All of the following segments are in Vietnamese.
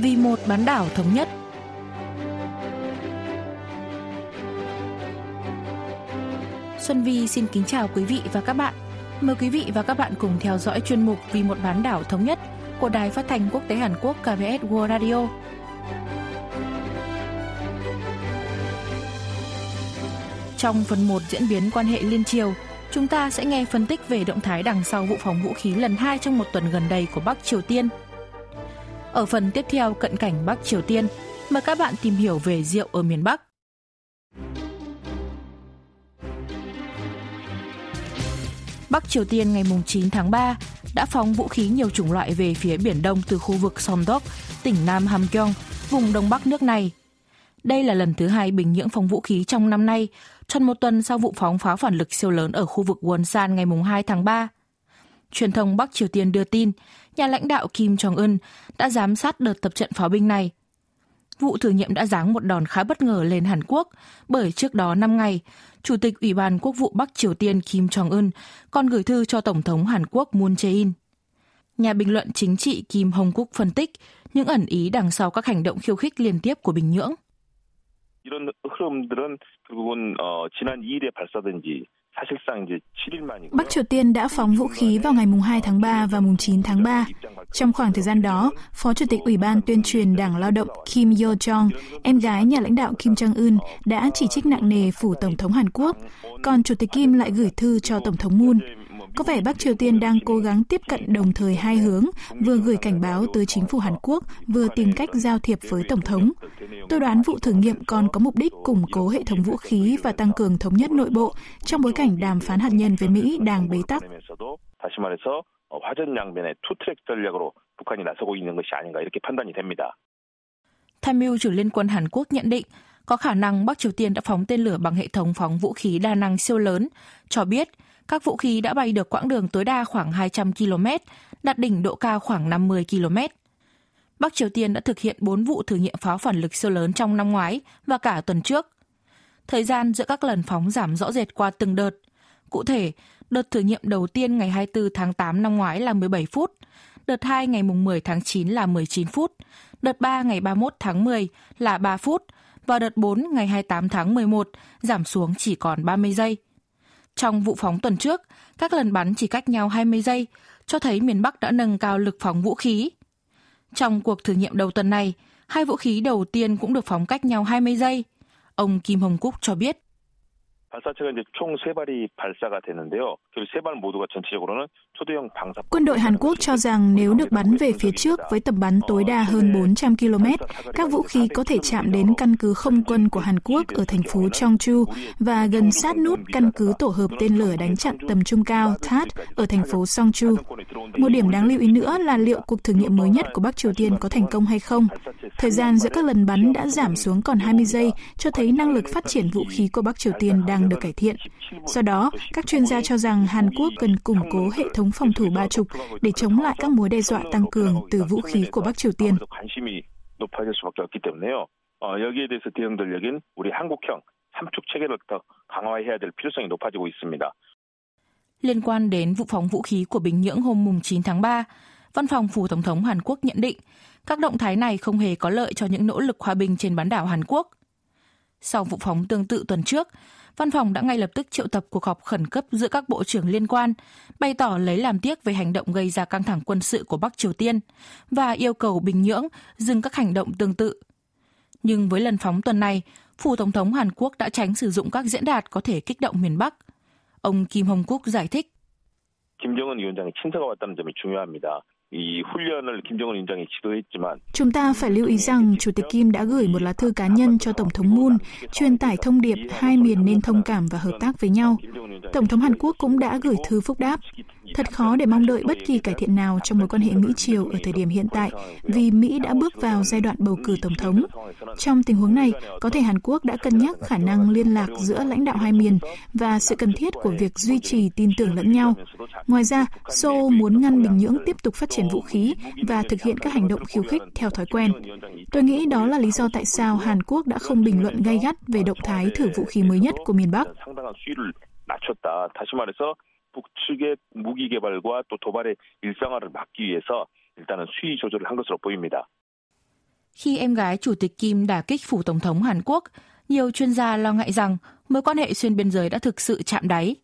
vì một bán đảo thống nhất. Xuân Vi xin kính chào quý vị và các bạn. Mời quý vị và các bạn cùng theo dõi chuyên mục Vì một bán đảo thống nhất của Đài Phát thanh Quốc tế Hàn Quốc KBS World Radio. Trong phần 1 diễn biến quan hệ liên triều, chúng ta sẽ nghe phân tích về động thái đằng sau vụ phóng vũ khí lần 2 trong một tuần gần đây của Bắc Triều Tiên. Ở phần tiếp theo cận cảnh Bắc Triều Tiên, mời các bạn tìm hiểu về rượu ở miền Bắc. Bắc Triều Tiên ngày 9 tháng 3 đã phóng vũ khí nhiều chủng loại về phía Biển Đông từ khu vực Sondok, tỉnh Nam Hamgyong, vùng Đông Bắc nước này. Đây là lần thứ hai Bình Nhưỡng phóng vũ khí trong năm nay, tròn một tuần sau vụ phóng pháo phản lực siêu lớn ở khu vực Wonsan ngày 2 tháng 3. Truyền thông Bắc Triều Tiên đưa tin, nhà lãnh đạo Kim Jong-un đã giám sát đợt tập trận pháo binh này. Vụ thử nghiệm đã giáng một đòn khá bất ngờ lên Hàn Quốc, bởi trước đó 5 ngày, Chủ tịch Ủy ban Quốc vụ Bắc Triều Tiên Kim Jong-un còn gửi thư cho Tổng thống Hàn Quốc Moon Jae-in. Nhà bình luận chính trị Kim Hong Kuk phân tích những ẩn ý đằng sau các hành động khiêu khích liên tiếp của Bình Nhưỡng. 이런 흐름들은 결국은 어, 지난 2일에 발사된지 Bắc Triều Tiên đã phóng vũ khí vào ngày 2 tháng 3 và 9 tháng 3. Trong khoảng thời gian đó, Phó Chủ tịch Ủy ban tuyên truyền Đảng Lao động Kim Yo Jong, em gái nhà lãnh đạo Kim Jong Un, đã chỉ trích nặng nề phủ Tổng thống Hàn Quốc, còn Chủ tịch Kim lại gửi thư cho Tổng thống Moon. Có vẻ Bắc Triều Tiên đang cố gắng tiếp cận đồng thời hai hướng, vừa gửi cảnh báo tới chính phủ Hàn Quốc, vừa tìm cách giao thiệp với Tổng thống. Tôi đoán vụ thử nghiệm còn có mục đích củng cố hệ thống vũ khí và tăng cường thống nhất nội bộ trong bối cảnh đàm phán hạt nhân với Mỹ đang bế tắc. Tham mưu trưởng Liên quân Hàn Quốc nhận định có khả năng Bắc Triều Tiên đã phóng tên lửa bằng hệ thống phóng vũ khí đa năng siêu lớn, cho biết các vũ khí đã bay được quãng đường tối đa khoảng 200 km, đạt đỉnh độ cao khoảng 50 km. Bắc Triều Tiên đã thực hiện 4 vụ thử nghiệm pháo phản lực siêu lớn trong năm ngoái và cả tuần trước. Thời gian giữa các lần phóng giảm rõ rệt qua từng đợt. Cụ thể, đợt thử nghiệm đầu tiên ngày 24 tháng 8 năm ngoái là 17 phút, đợt 2 ngày 10 tháng 9 là 19 phút, đợt 3 ngày 31 tháng 10 là 3 phút và đợt 4 ngày 28 tháng 11 giảm xuống chỉ còn 30 giây. Trong vụ phóng tuần trước, các lần bắn chỉ cách nhau 20 giây, cho thấy miền Bắc đã nâng cao lực phóng vũ khí. Trong cuộc thử nghiệm đầu tuần này, hai vũ khí đầu tiên cũng được phóng cách nhau 20 giây. Ông Kim Hồng Cúc cho biết. 발사체가 이제 총 세 발이 발사가 되는데요. 그세발 모두가 전체적으로는 초대형 방사. Quân đội Hàn Quốc cho rằng nếu được bắn về phía trước với tầm bắn tối đa hơn 400 km, các vũ khí có thể chạm đến căn cứ không quân của Hàn Quốc ở thành phố Cheongju và gần sát nút căn cứ tổ hợp tên lửa đánh chặn tầm trung cao THAAD ở thành phố Songchu. Một điểm đáng lưu ý nữa là liệu cuộc thử nghiệm mới nhất của Bắc Triều Tiên có thành công hay không. Thời gian giữa các lần bắn đã giảm xuống còn 20 giây, cho thấy năng lực phát triển vũ khí của Bắc Triều Tiên đang được cải thiện. Do đó, các chuyên gia cho rằng Hàn Quốc cần củng cố hệ thống phòng thủ ba trục để chống lại các mối đe dọa tăng cường từ vũ khí của Bắc Triều Tiên. 여기에 대해서 대응될 여긴 우리 한국형 삼축 체계를 더 강화해야 될 필요성이 높아지고 있습니다. Liên quan đến vụ phóng vũ khí của Bình Nhưỡng hôm 9 tháng 3, Văn phòng Phủ Tổng thống Hàn Quốc nhận định các động thái này không hề có lợi cho những nỗ lực hòa bình trên bán đảo Hàn Quốc. Sau vụ phóng tương tự tuần trước, văn phòng đã ngay lập tức triệu tập cuộc họp khẩn cấp giữa các bộ trưởng liên quan, bày tỏ lấy làm tiếc về hành động gây ra căng thẳng quân sự của Bắc Triều Tiên và yêu cầu Bình Nhưỡng dừng các hành động tương tự. Nhưng với lần phóng tuần này, Phủ Tổng thống Hàn Quốc đã tránh sử dụng các diễn đạt có thể kích động miền Bắc. Ông Kim Hong Kuk giải thích. 김정은 위원장의 친서가 왔다는 점이 중요합니다. Chúng ta phải lưu ý rằng Chủ tịch Kim đã gửi một lá thư cá nhân cho Tổng thống Moon, truyền tải thông điệp hai miền nên thông cảm và hợp tác với nhau. Tổng thống Hàn Quốc cũng đã gửi thư phúc đáp. Thật khó để mong đợi bất kỳ cải thiện nào trong mối quan hệ Mỹ-Triều ở thời điểm hiện tại vì Mỹ đã bước vào giai đoạn bầu cử Tổng thống. Trong tình huống này, có thể Hàn Quốc đã cân nhắc khả năng liên lạc giữa lãnh đạo hai miền và sự cần thiết của việc duy trì tin tưởng lẫn nhau. Ngoài ra, Seoul muốn ngăn Bình Nhưỡng tiếp tục phát triển vũ khí và thực hiện các hành động khiêu khích theo thói quen. Tôi nghĩ đó là lý do tại sao Hàn Quốc đã không bình luận gay gắt về động thái thử vũ khí mới nhất của miền Bắc. 북측의 무기 개발과 또 도발의 일상화를 막기 위해서 일단은 수위 조절을 한 것으로 보입니다. Khi em gái Chủ tịch Kim đả kích phủ Tổng thống Hàn Quốc, nhiều chuyên gia lo ngại rằng mối quan hệ xuyên biên giới đã thực sự chạm đáy.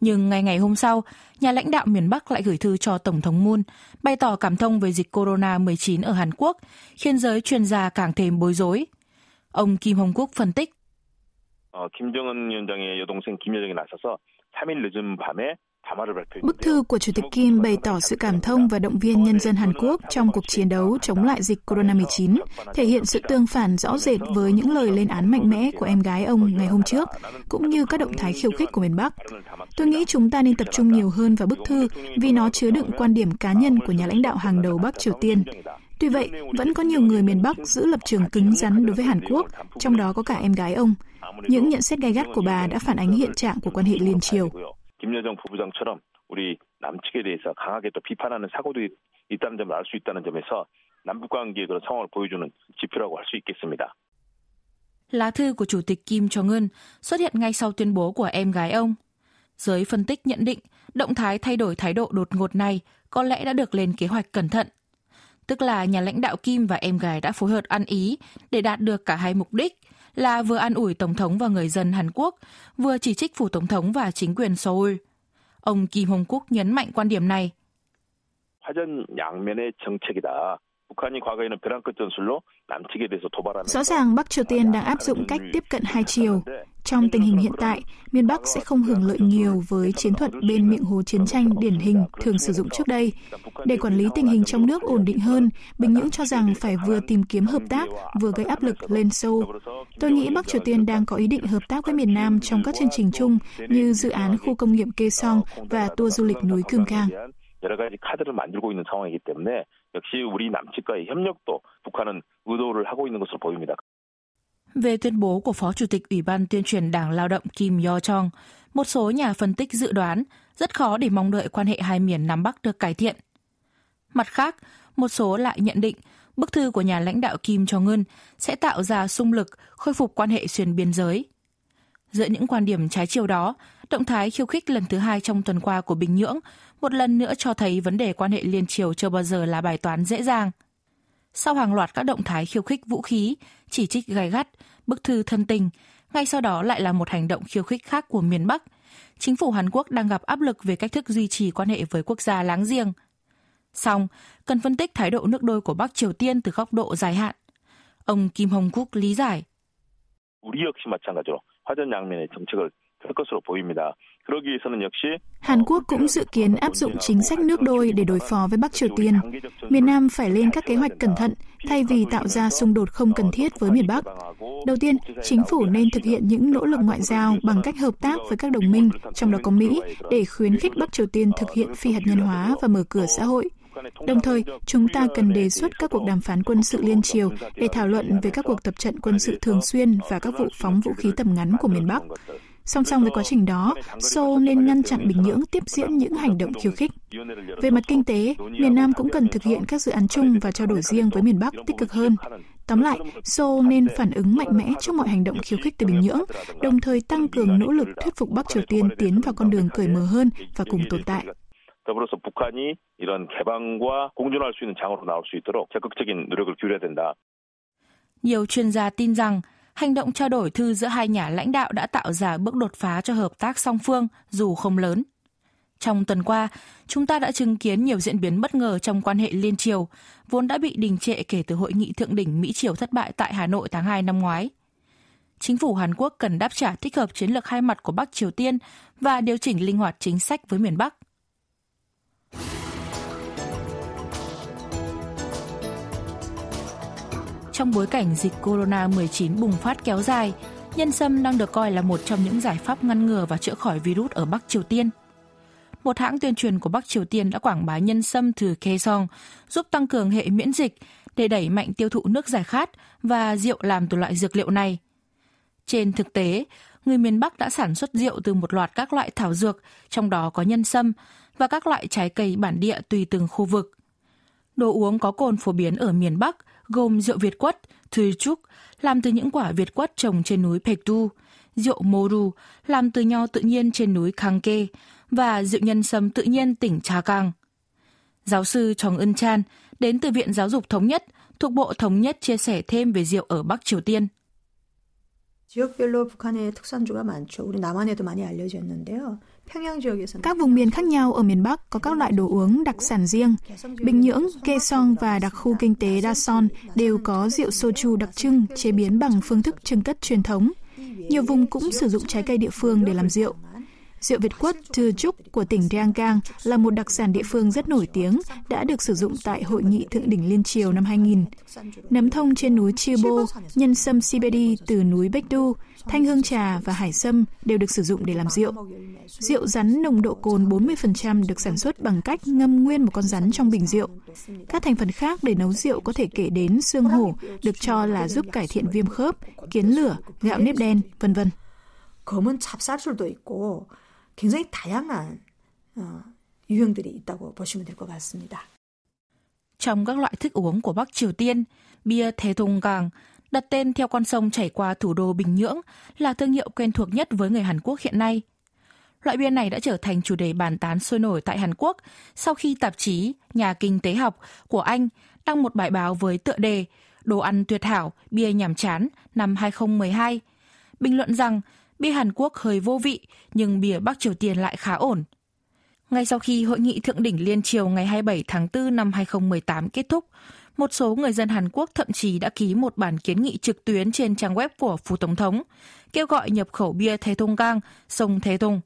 Nhưng ngày ngày hôm sau, nhà lãnh đạo miền Bắc lại gửi thư cho Tổng thống Moon, bày tỏ cảm thông về dịch corona-19 ở Hàn Quốc, khiến giới chuyên gia càng thêm bối rối. Ông Kim Hong Quốc phân tích. 어, 김정은 위원장의 여동생 김여정이 나서서 3일 늦은 밤에 Bức thư của Chủ tịch Kim bày tỏ sự cảm thông và động viên nhân dân Hàn Quốc trong cuộc chiến đấu chống lại dịch corona-19, thể hiện sự tương phản rõ rệt với những lời lên án mạnh mẽ của em gái ông ngày hôm trước, cũng như các động thái khiêu khích của miền Bắc. Tôi nghĩ chúng ta nên tập trung nhiều hơn vào bức thư vì nó chứa đựng quan điểm cá nhân của nhà lãnh đạo hàng đầu Bắc Triều Tiên. Tuy vậy, vẫn có nhiều người miền Bắc giữ lập trường cứng rắn đối với Hàn Quốc, trong đó có cả em gái ông. Những nhận xét gai gắt của bà đã phản ánh hiện trạng của quan hệ liên triều. Kim Yo Jong, bộ trưởng Lá thư của Chủ tịch Kim Jong-un xuất hiện ngay sau tuyên bố của em gái ông. Giới phân tích nhận định, động thái thay đổi thái độ đột ngột này có lẽ đã được lên kế hoạch cẩn thận Tức là nhà lãnh đạo Kim và em gái đã phối hợp ăn ý để đạt được cả hai mục đích là vừa an ủi Tổng thống và người dân Hàn Quốc, vừa chỉ trích phủ Tổng thống và chính quyền Seoul. Ông Kim Hong Quốc nhấn mạnh quan điểm này. 화전 양면의 정책이다. 북한이 과거에는 벼랑 끝 전술로 남측에 대해서 도발하는 Rõ ràng Bắc Triều Tiên đang áp dụng cách tiếp cận hai chiều. Trong tình hình hiện tại, miền Bắc sẽ không hưởng lợi nhiều với chiến thuật bên miệng hồ chiến tranh điển hình thường sử dụng trước đây. Để quản lý tình hình trong nước ổn định hơn, Bình Nhưỡng cho rằng phải vừa tìm kiếm hợp tác, vừa gây áp lực lên Seoul. Tôi nghĩ Bắc Triều Tiên đang có ý định hợp tác với miền Nam trong các chương trình chung như dự án khu công nghiệp Kaesong và tour du lịch núi Cương Cang. 여러 가지 카드를 만들고 있는 상황이기 때문에 역시 우리 남측과의 협력도 북한은 의도를 하고 있는 것으로 보입니다. Về tuyên bố của Phó Chủ tịch Ủy ban tuyên truyền Đảng Lao động Kim Yo Chong, một số nhà phân tích dự đoán rất khó để mong đợi quan hệ hai miền Nam Bắc được cải thiện. Mặt khác, một số lại nhận định bức thư của nhà lãnh đạo Kim Jong-un sẽ tạo ra xung lực khôi phục quan hệ xuyên biên giới. Giữa những quan điểm trái chiều đó, động thái khiêu khích lần thứ hai trong tuần qua của Bình Nhưỡng một lần nữa cho thấy vấn đề quan hệ liên triều chưa bao giờ là bài toán dễ dàng. Sau hàng loạt các động thái khiêu khích vũ khí, chỉ trích gay gắt, bức thư thân tình, ngay sau đó lại là một hành động khiêu khích khác của miền Bắc. Chính phủ Hàn Quốc đang gặp áp lực về cách thức duy trì quan hệ với quốc gia láng giềng. Song, cần phân tích thái độ nước đôi của Bắc Triều Tiên từ góc độ dài hạn. Ông Kim Hong Kuk lý giải. 우리 역시 마찬가지로 화전 양면의 정책을 펼 것으로 보입니다. Hàn Quốc cũng dự kiến áp dụng chính sách nước đôi để đối phó với Bắc Triều Tiên. Miền Nam phải lên các kế hoạch cẩn thận thay vì tạo ra xung đột không cần thiết với miền Bắc. Đầu tiên, chính phủ nên thực hiện những nỗ lực ngoại giao bằng cách hợp tác với các đồng minh, trong đó có Mỹ, để khuyến khích Bắc Triều Tiên thực hiện phi hạt nhân hóa và mở cửa xã hội. Đồng thời, chúng ta cần đề xuất các cuộc đàm phán quân sự liên triều để thảo luận về các cuộc tập trận quân sự thường xuyên và các vụ phóng vũ khí tầm ngắn của miền Bắc. Song song với quá trình đó, Seoul nên ngăn chặn Bình Nhưỡng tiếp diễn những hành động khiêu khích. Về mặt kinh tế, miền Nam cũng cần thực hiện các dự án chung và trao đổi riêng với miền Bắc tích cực hơn. Tóm lại, Seoul nên phản ứng mạnh mẽ trước mọi hành động khiêu khích từ Bình Nhưỡng, đồng thời tăng cường nỗ lực thuyết phục Bắc Triều Tiên tiến vào con đường cởi mở hơn và cùng tồn tại. 더불어서 북한이 이런 개방과 공존할 수 있는 장으로 나올 수 있도록 적극적인 노력을 기울여야 된다. Nhiều chuyên gia tin rằng hành động trao đổi thư giữa hai nhà lãnh đạo đã tạo ra bước đột phá cho hợp tác song phương dù không lớn. Trong tuần qua, chúng ta đã chứng kiến nhiều diễn biến bất ngờ trong quan hệ liên triều, vốn đã bị đình trệ kể từ hội nghị thượng đỉnh Mỹ-Triều thất bại tại Hà Nội tháng 2 năm ngoái. Chính phủ Hàn Quốc cần đáp trả thích hợp chiến lược hai mặt của Bắc Triều Tiên và điều chỉnh linh hoạt chính sách với miền Bắc. Trong bối cảnh dịch corona-19 bùng phát kéo dài, nhân sâm đang được coi là một trong những giải pháp ngăn ngừa và chữa khỏi virus ở Bắc Triều Tiên. Một hãng tuyên truyền của Bắc Triều Tiên đã quảng bá nhân sâm từ Kaesong, giúp tăng cường hệ miễn dịch để đẩy mạnh tiêu thụ nước giải khát và rượu làm từ loại dược liệu này. Trên thực tế, người miền Bắc đã sản xuất rượu từ một loạt các loại thảo dược, trong đó có nhân sâm và các loại trái cây bản địa tùy từng khu vực. Đồ uống có cồn phổ biến ở miền Bắc gồm rượu Việt quất, Thuy Trúc, làm từ những quả Việt quất trồng trên núi Pektu, rượu Moru, làm từ nho tự nhiên trên núi Kangke và rượu nhân sâm tự nhiên tỉnh Cha Kang. Giáo sư Chong Eun Chan đến từ Viện Giáo dục Thống nhất thuộc Bộ Thống nhất chia sẻ thêm về rượu ở Bắc Triều Tiên. 지역별로 북한의 특산주가 많죠. 우리 남한에도 많이 알려져 있는데요. Các vùng miền khác nhau ở miền Bắc có các loại đồ uống đặc sản riêng. Bình Nhưỡng, Kaesong và đặc khu kinh tế Dason đều có rượu soju đặc trưng chế biến bằng phương thức trưng cất truyền thống. Nhiều vùng cũng sử dụng trái cây địa phương để làm rượu. Rượu Việt quất Thư Trúc của tỉnh Ryanggang là một đặc sản địa phương rất nổi tiếng, đã được sử dụng tại Hội nghị Thượng đỉnh Liên Triều năm 2000. Nấm thông trên núi Chibo, nhân sâm Siberia từ núi Baekdu, thanh hương trà và hải sâm đều được sử dụng để làm rượu. Rượu rắn nồng độ cồn 40% được sản xuất bằng cách ngâm nguyên một con rắn trong bình rượu. Các thành phần khác để nấu rượu có thể kể đến xương hổ, được cho là giúp cải thiện viêm khớp, kiến lửa, gạo nếp đen, vân vân. 검은 찹쌀술도 있고 굉장히 다양한 어, 유형들이 있다고 보시면 될 것 같습니다. Trong các loại thức uống của Bắc Triều Tiên, bia Thế Thùng Gang đặt tên theo con sông chảy qua thủ đô Bình Nhưỡng là thương hiệu quen thuộc nhất với người Hàn Quốc hiện nay. Loại bia này đã trở thành chủ đề bàn tán sôi nổi tại Hàn Quốc sau khi tạp chí Nhà Kinh tế học của Anh đăng một bài báo với tựa đề Đồ ăn tuyệt hảo, bia nhảm chán năm 2012, bình luận rằng bia Hàn Quốc hơi vô vị, nhưng bia Bắc Triều Tiên lại khá ổn. Ngay sau khi hội nghị thượng đỉnh liên triều ngày 27 tháng 4 năm 2018 kết thúc, một số người dân Hàn Quốc thậm chí đã ký một bản kiến nghị trực tuyến trên trang web của Phủ Tổng thống, kêu gọi nhập khẩu bia Thế Thung Gang, sông Thế Thung.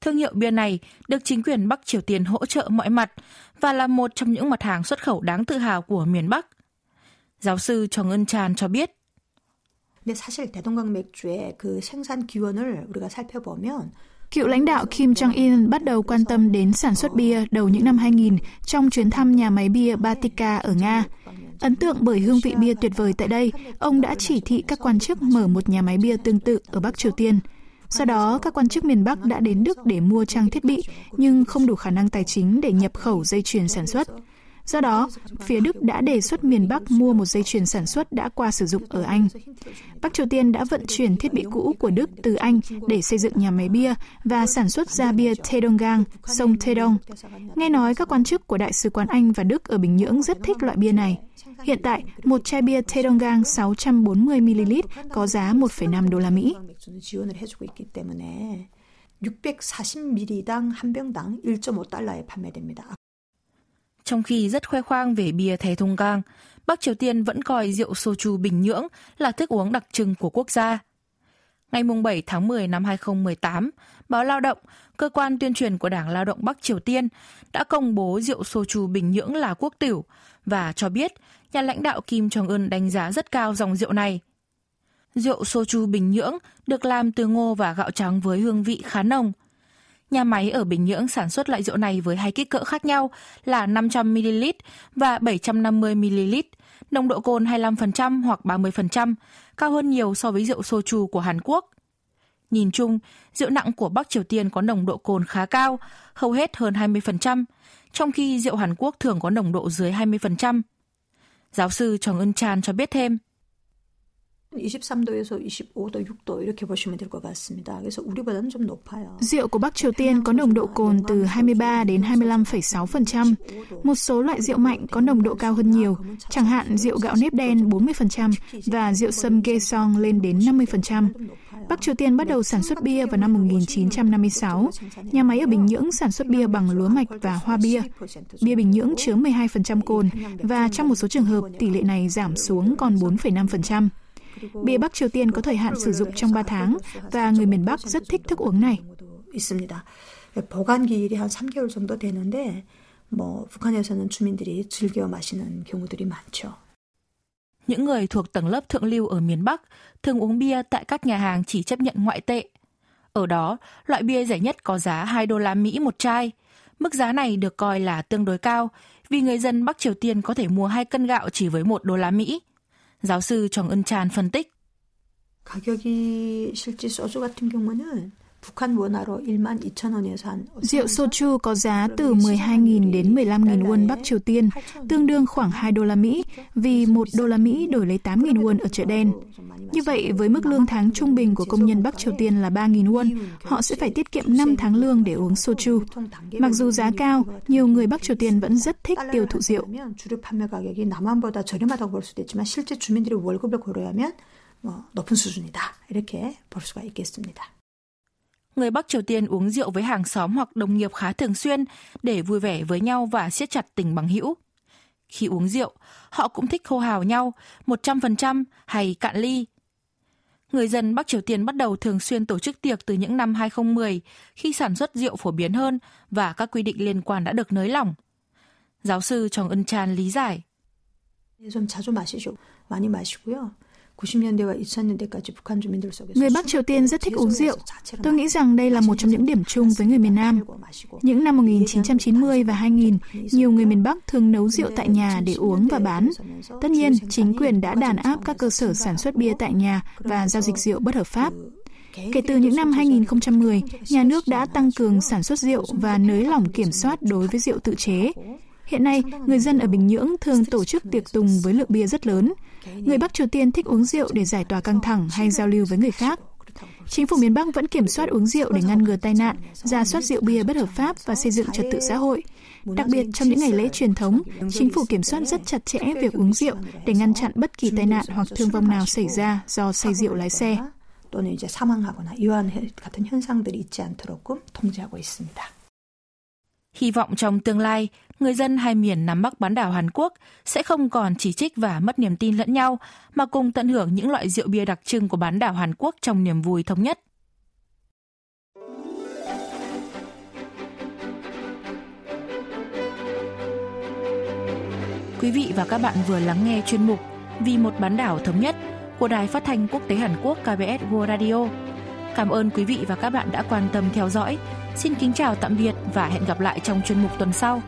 Thương hiệu bia này được chính quyền Bắc Triều Tiên hỗ trợ mọi mặt và là một trong những mặt hàng xuất khẩu đáng tự hào của miền Bắc. Giáo sư Chong Eun Chan cho biết, 근데 사실 대동강 맥주의 그 생산 기원을 우리가 살펴보면 Cựu lãnh đạo Kim Jong-il bắt đầu quan tâm đến sản xuất bia đầu những năm 2000 trong chuyến thăm nhà máy bia Batika ở Nga. Ấn tượng bởi hương vị bia tuyệt vời tại đây, ông đã chỉ thị các quan chức mở một nhà máy bia tương tự ở Bắc Triều Tiên. Sau đó, các quan chức miền Bắc đã đến Đức để mua trang thiết bị, nhưng không đủ khả năng tài chính để nhập khẩu dây chuyền sản xuất. Do đó, phía Đức đã đề xuất miền Bắc mua một dây chuyền sản xuất đã qua sử dụng ở Anh. Bắc Triều Tiên đã vận chuyển thiết bị cũ của Đức từ Anh để xây dựng nhà máy bia và sản xuất ra bia Taedonggang, sông Taedong. Nghe nói các quan chức của Đại sứ quán Anh và Đức ở Bình Nhưỡng rất thích loại bia này. Hiện tại, một chai bia Taedonggang 640ml có giá 1,5 đô la Mỹ. 640ml당 한 병당 1.5달러에 판매됩니다. Trong khi rất khoe khoang về bia Thế Thung Gang, Bắc Triều Tiên vẫn coi rượu soju Bình Nhưỡng là thức uống đặc trưng của quốc gia. Ngày 7 tháng 10 năm 2018, báo Lao động, cơ quan tuyên truyền của Đảng Lao động Bắc Triều Tiên, đã công bố rượu soju Bình Nhưỡng là quốc tiểu và cho biết nhà lãnh đạo Kim Jong-un đánh giá rất cao dòng rượu này. Rượu soju Bình Nhưỡng được làm từ ngô và gạo trắng với hương vị khá nồng – Nhà máy ở Bình Nhưỡng sản xuất loại rượu này với hai kích cỡ khác nhau là 500ml và 750ml, nồng độ cồn 25% hoặc 30%, cao hơn nhiều so với rượu soju của Hàn Quốc. Nhìn chung, rượu nặng của Bắc Triều Tiên có nồng độ cồn khá cao, hầu hết hơn 20%, trong khi rượu Hàn Quốc thường có nồng độ dưới 20%. Giáo sư Trần Ân Chan cho biết thêm. 23도에서 25도, 6도 이렇게 보시면 될 것 같습니다. 그래서 우리보다는 좀 높아요. Rượu của Bắc Triều Tiên có nồng độ cồn từ 23 đến 25,6%. Một số loại rượu mạnh có nồng độ cao hơn nhiều, chẳng hạn rượu gạo nếp đen 40% và rượu sâm Gaesong lên đến 50%. Bắc Triều Tiên bắt đầu sản xuất bia vào năm 1956. Nhà máy ở Bình Nhưỡng sản xuất bia bằng lúa mạch và hoa bia. Bia Bình Nhưỡng chứa 12% cồn và trong một số trường hợp tỷ lệ này giảm xuống còn 4,5%. Bia Bắc Triều Tiên có thời hạn sử dụng trong 3 tháng và người miền Bắc rất thích thức uống này. 보관 기일이 한 3개월 정도 되는데 뭐 북한에서는 주민들이 즐겨 마시는 경우들이 많죠. Những người thuộc tầng lớp thượng lưu ở miền Bắc thường uống bia tại các nhà hàng chỉ chấp nhận ngoại tệ. Ở đó, loại bia rẻ nhất có giá 2 đô la Mỹ một chai. Mức giá này được coi là tương đối cao vì người dân Bắc Triều Tiên có thể mua 2 cân gạo chỉ với 1 đô la Mỹ. Giáo sư Chong Eun Chan phân tích. 가격이 실제 소주 같은 경우는 Rượu soju có giá từ 12.000 đến 15.000 won Bắc Triều Tiên, tương đương khoảng 2 đô la Mỹ, vì 1 đô la Mỹ đổi lấy 8.000 won ở chợ đen. Như vậy, với mức lương tháng trung bình của công nhân Bắc Triều Tiên là 3.000 won, họ sẽ phải tiết kiệm 5 tháng lương để uống soju. Mặc dù giá cao, nhiều người Bắc Triều Tiên vẫn rất thích tiêu thụ rượu. 높은 수준이다. 이렇게 볼 수가 있겠습니다. người Bắc Triều Tiên uống rượu với hàng xóm hoặc đồng nghiệp khá thường xuyên để vui vẻ với nhau và siết chặt tình bằng hữu. Khi uống rượu, họ cũng thích hô hào nhau 100% hay cạn ly. Người dân Bắc Triều Tiên bắt đầu thường xuyên tổ chức tiệc từ những năm 2010 khi sản xuất rượu phổ biến hơn và các quy định liên quan đã được nới lỏng. Giáo sư Chong Eun Chan lý giải. 좀 자주 마시죠. 많이 마시고요. 90년대와 2000년대까지 북한 주민들 속에서 Người Bắc Triều Tiên rất thích uống rượu. Tôi nghĩ rằng đây là một trong những điểm chung với người miền Nam. Những năm 1990 và 2000, nhiều người miền Bắc thường nấu rượu tại nhà để uống và bán. Tất nhiên, chính quyền đã đàn áp các cơ sở sản xuất bia tại nhà và giao dịch rượu bất hợp pháp. Kể từ những năm 2010, nhà nước đã tăng cường sản xuất rượu và nới lỏng kiểm soát đối với rượu tự chế. Hiện nay, người dân ở Bình Nhưỡng thường tổ chức tiệc tùng với lượng bia rất lớn. Người Bắc Triều Tiên thích uống rượu để giải tỏa căng thẳng hay giao lưu với người khác. Chính phủ miền Bắc vẫn kiểm soát uống rượu để ngăn ngừa tai nạn, ra soát rượu bia bất hợp pháp và xây dựng trật tự xã hội. Đặc biệt trong những ngày lễ truyền thống, chính phủ kiểm soát rất chặt chẽ việc uống rượu để ngăn chặn bất kỳ tai nạn hoặc thương vong nào xảy ra do say rượu lái xe. 또는 이제 사망하거나 이러한 같은 현상들이 있지 않도록끔 통제하고 있습니다. Hy vọng trong tương lai, người dân hai miền Nam Bắc bán đảo Hàn Quốc sẽ không còn chỉ trích và mất niềm tin lẫn nhau, mà cùng tận hưởng những loại rượu bia đặc trưng của bán đảo Hàn Quốc trong niềm vui thống nhất. Quý vị và các bạn vừa lắng nghe chuyên mục Vì một bán đảo thống nhất của Đài Phát thanh Quốc tế Hàn Quốc KBS World Radio. Cảm ơn quý vị và các bạn đã quan tâm theo dõi. Xin kính chào tạm biệt và hẹn gặp lại trong chuyên mục tuần sau.